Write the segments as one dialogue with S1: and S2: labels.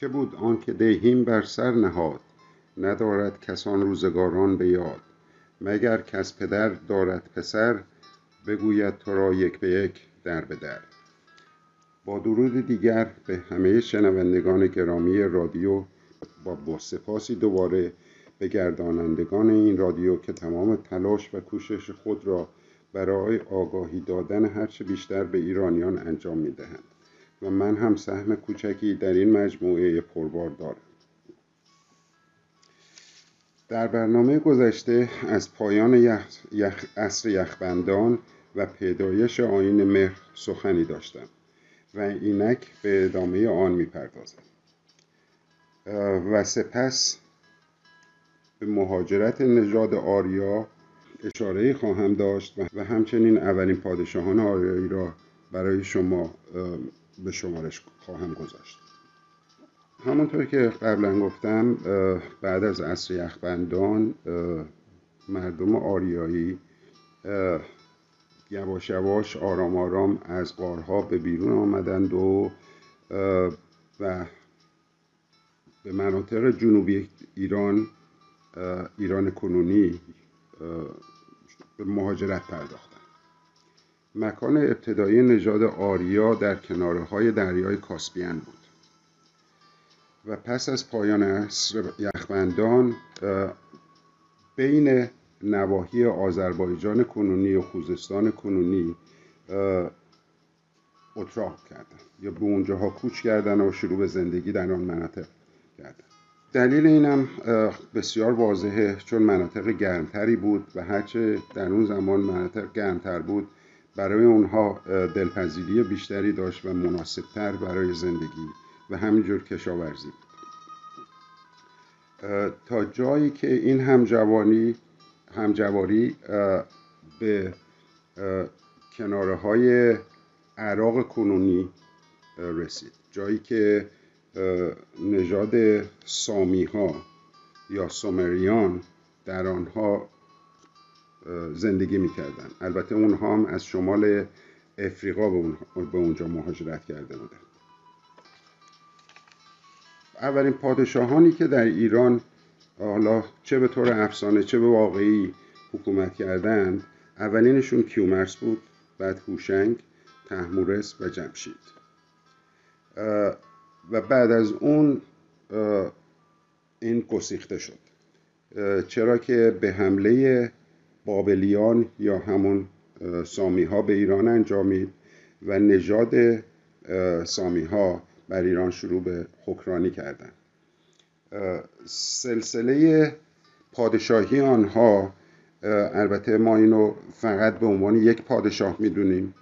S1: که بود آنکه دهیم بر سر نهاد ندارد کسان روزگاران به یاد. مگر کز پدر دارد پسر بگوید تو را یک به یک در به در. با درود دیگر به همه شنوندگان گرامی رادیو با, با سپاسی دوباره به گردانندگان این رادیو که تمام تلاش و کوشش خود را برای آگاهی دادن هرچه بیشتر به ایرانیان انجام می دهند و من هم سهم کوچکی در این مجموعه پربار دارم. در برنامه گذشته از پایان یخ، یخ، عصر یخبندان و پیدایش آین مهر سخنی داشتم و اینک به ادامه آن می‌پردازم. و سپس به مهاجرت نژاد آریا اشاره خواهم داشت و همچنین اولین پادشاهان آریایی را برای شما به شمارش خواهم گذاشت. همونطور که قبلا گفتم بعد از عصر یخبندان مردم آریایی یواش یواش آرام آرام از قارها به بیرون آمدند و و به مناطق جنوبی ایران ایران کنونی به مهاجرت پرداختند. مکان ابتدایی نژاد آریا در کناره های دریای کاسپین بود. و پس از پایان عصر یخبندان بین نواحی آذربایجان کنونی و خوزستان کنونی اتراق کردن یا به اونجاها کوچ کردن و شروع به زندگی در آن مناطق کردن دلیل اینم بسیار واضحه چون مناطق گرمتری بود و هرچه در اون زمان مناطق گرمتر بود برای اونها دلپذیری بیشتری داشت و مناسبتر برای زندگی و همینجور کشاورزی بود. تا جایی که این همجوانی همجواری به کناره های عراق کنونی رسید. جایی که نژاد سامی ها یا سومریان در آنها زندگی می‌کردن. البته اونها هم از شمال افریقا به اونجا مهاجرت کرده بودن اولین پادشاهانی که در ایران حالا چه به طور افسانه چه به واقعی حکومت کردند اولینشون کیومرس بود بعد هوشنگ تحمورس و جمشید. و بعد از اون این گسیخته شد. چرا که به حمله بابلیان یا همون سامی ها به ایران انجامید و نژاد سامی ها بر ایران شروع به حکرانی کردند سلسله پادشاهی آنها البته ما اینو فقط به عنوان یک پادشاه می‌دونیم.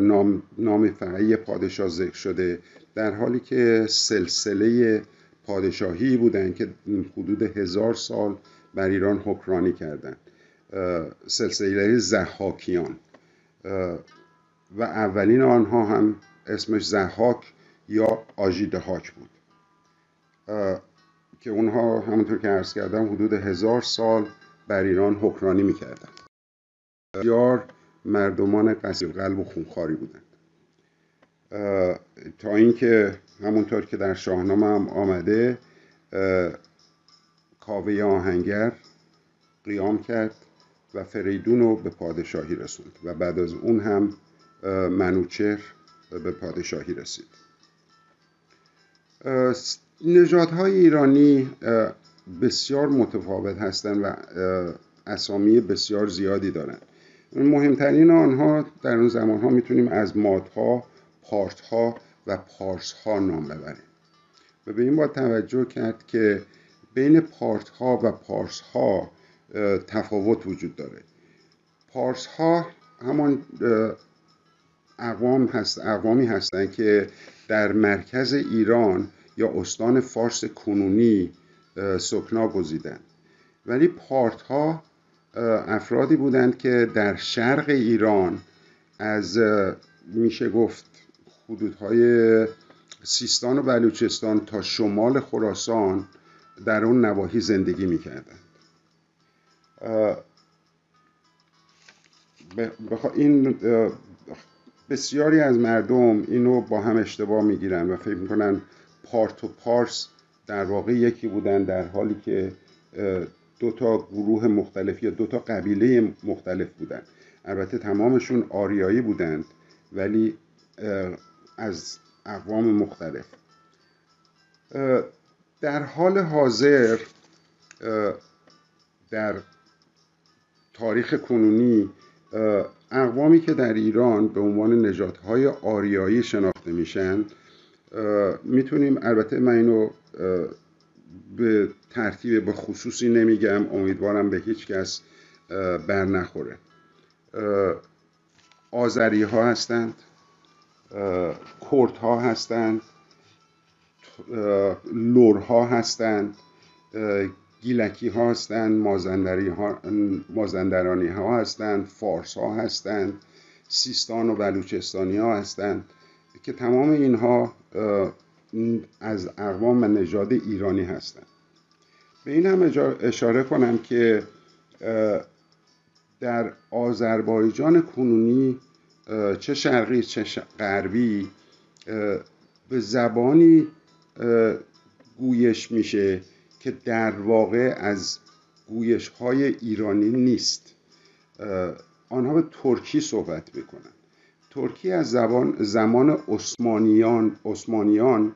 S1: نام, نام فقط یک پادشاه ذکر شده در حالی که سلسله پادشاهی بودند که حدود هزار سال بر ایران حکرانی کردند سلسله زحاکیان و اولین آنها هم اسمش زحاک یا آژیدهاک بود. که اونها همونطور که عرض کردم حدود هزار سال بر ایران حکرانی می‌کردن بسیار مردمان قصیر قلب و خونخاری بودند. تا اینکه همونطور که در شاهنامه هم آمده کاوه آهنگر قیام کرد. و فریدون رو به پادشاهی رسوند و بعد از اون هم منوچهر به پادشاهی رسید. نژادهای ایرانی بسیار متفاوت هستند و اسامی بسیار زیادی دارند. مهمترین آنها در اون زمان ها می‌تونیم از مادها، پارتها و پارسها نام ببریم. و به این باید توجه کرد که بین پارتها و پارسها تفاوت وجود داره. پارسها همان اقوام هست اقوامی هستند که در مرکز ایران یا استان فارس کنونی سکنا گزیدند ولی پارت ها افرادی بودند که در شرق ایران از میشه گفت حدودهای سیستان و بلوچستان تا شمال خراسان در اون نواحی زندگی می‌کردند این بسیاری از مردم اینو با هم اشتباه می‌گیرن و فکر می‌کنن پارت و پارس در واقع یکی بودن در حالی که دو تا گروه مختلف یا دو تا قبیله مختلف بودن. البته تمامشون آریایی بودند ولی از اقوام مختلف. در حال حاضر در تاریخ کنونی اقوامی که در ایران به عنوان نژادهای آریایی شناخته میشن می‌تونیم البته من اینو به ترتیب به خصوصی نمیگم امیدوارم به هیچ کس بر نخوره. آذری ها هستند کرد ها هستند لور ها هستند گیلکی ها هستند مازندری ها مازندرانی ها هستند فارس ها هستند سیستان و بلوچستانی ها هستند که تمام اینها از اقوام و نژاد ایرانی هستند به این هم اشاره کنم که در آذربایجان کنونی چه شرقی چه غربی به زبانی گویش میشه. که در واقع از گویش های ایرانی نیست. آنها به ترکی صحبت می‌کنن. ترکی از زبان زمان عثمانیان عثمانیان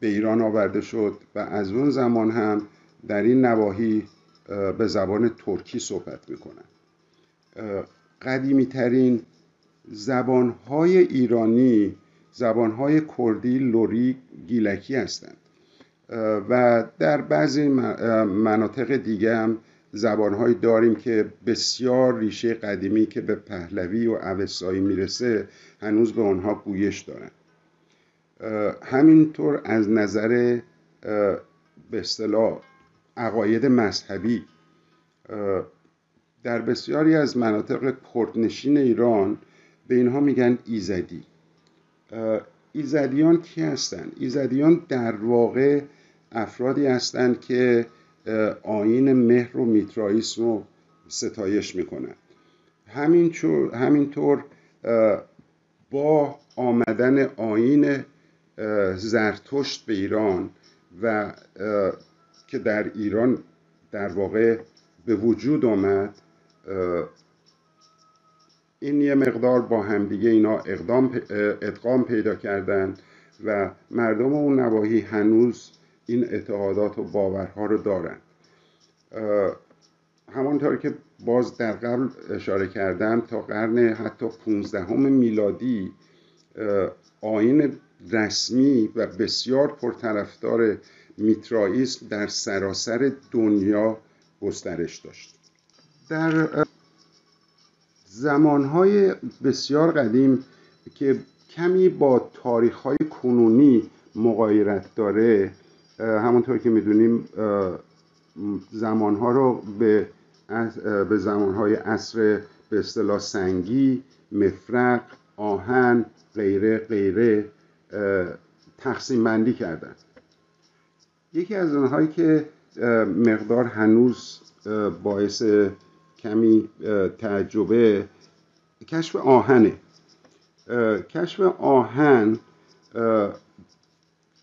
S1: به ایران آورده شد و از اون زمان هم در این نواحی به زبان ترکی صحبت می‌کنن. قدیمی ترین زبانهای ایرانی زبانهای کردی لوری گیلکی هستند. و در بعضی مناطق دیگه هم زبانهایی داریم که بسیار ریشه قدیمی که به پهلوی و اوستایی می‌رسه هنوز به آنها گویش دارن. همینطور از نظر به اصطلاح عقاید مذهبی در بسیاری از مناطق کردنشین ایران به اینها میگن ایزدی. ایزدیان کی هستند ایزدیان در واقع افرادی هستند که آین مهر و میترائیسم رو ستایش می‌کنند. همینطور با آمدن آین زرتشت به ایران و که در ایران در واقع به وجود آمد این یه مقدار با همدیگه اینا اقدام ادغام پیدا کردن و مردم اون نواحی هنوز این اعتقادات و باورها رو دارن. همانطور که باز در قبل اشاره کردم تا قرن حتی 15 میلادی آین رسمی و بسیار پرطرفدار میترائیسم در سراسر دنیا گسترش داشت. در زمانهای بسیار قدیم که کمی با تاریخهای کنونی مقایرت داره همونطور که می‌دونیم زمانها رو به به زمانهای عصر به اصطلاح سنگی مفرق آهن غیره غیره تقسیم بندی کردن. یکی از اونهایی که مقدار هنوز باعث کمی تعجبه کشف آهنه. کشف آهن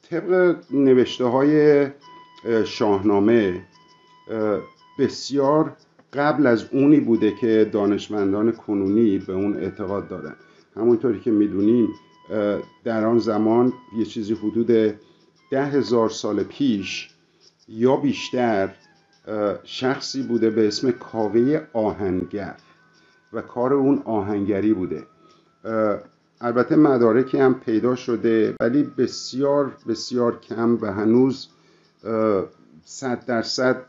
S1: طبق نوشته های شاهنامه بسیار قبل از اونی بوده که دانشمندان کنونی به اون اعتقاد دارن. همونطوری که می‌دونیم در آن زمان یه چیزی حدود ده هزار سال پیش یا بیشتر شخصی بوده به اسم کاوه آهنگر و کار اون آهنگری بوده. البته مدارکی هم پیدا شده ولی بسیار بسیار کم و هنوز صد درصد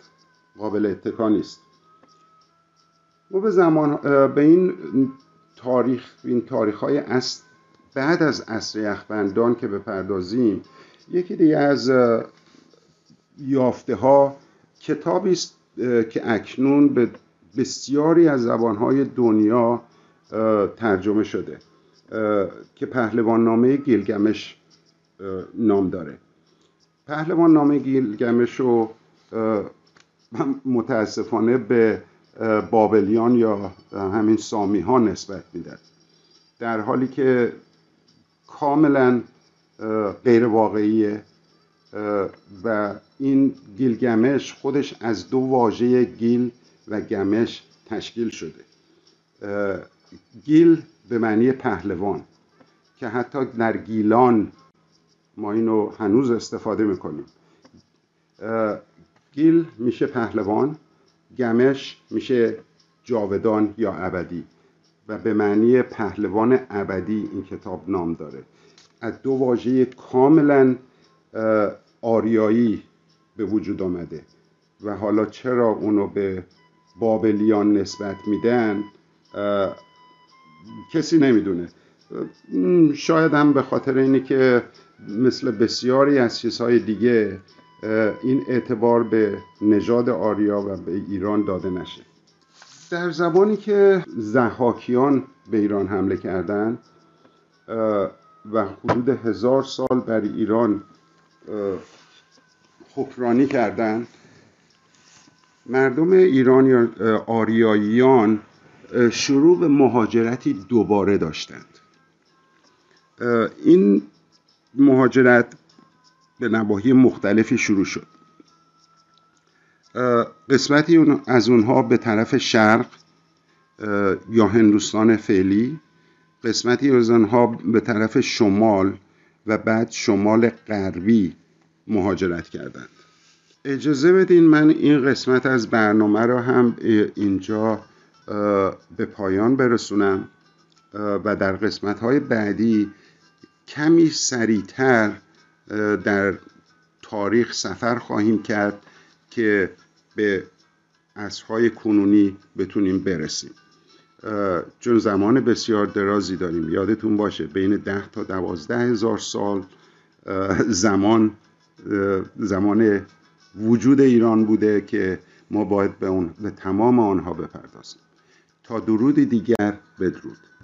S1: قابل اتکا نیست. ما به زمان به این تاریخ این تاریخ های بعد از عصر یخبندان که بپردازیم یکی دیگه از یافته ها کتابی است که اکنون به بسیاری از زبانهای دنیا ترجمه شده. که پهلوان نامه گیلگمش نام داره. پهلوان نامه گیلگمش رو متاسفانه به بابلیان یا همین سامی ها نسبت میدن در حالی که کاملا غیر واقعیه و این گیلگمش خودش از دو واژه گیل و گمش تشکیل شده. گیل به معنی پهلوان که حتی در گیلان ما اینو هنوز استفاده می‌کنیم. گیل میشه پهلوان گمش میشه جاودان یا ابدی و به معنی پهلوان ابدی این کتاب نام داره. از دو واژه کاملا آریایی به وجود آمده و حالا چرا اونو به بابلیان نسبت میدن؟ کسی نمی‌دونه. شاید هم به خاطر اینه که مثل بسیاری از چیزهای دیگه این اعتبار به نژاد آریا و به ایران داده نشه. در زمانی که زحاکیان به ایران حمله کردند و حدود هزار سال بر ایران حکرانی کردند مردم ایران یا آریاییان شروع به مهاجرتی دوباره داشتند. این مهاجرت به نواحی مختلفی شروع شد. قسمتی از اونها به طرف شرق یا هندوستان فعلی قسمتی از آنها به طرف شمال و بعد شمال غربی مهاجرت کردند. اجازه بدین من این قسمت از برنامه را هم اینجا به پایان برسونم و در قسمت های بعدی کمی سریعتر در تاریخ سفر خواهیم کرد که به عصرهای کنونی بتونیم برسیم. چون زمان بسیار درازی داریم. یادتون باشه بین ده تا دوازده هزار سال زمان زمان وجود ایران بوده که ما باید به, اون، به تمام آنها بپردازیم. تا درود دیگر بدرود.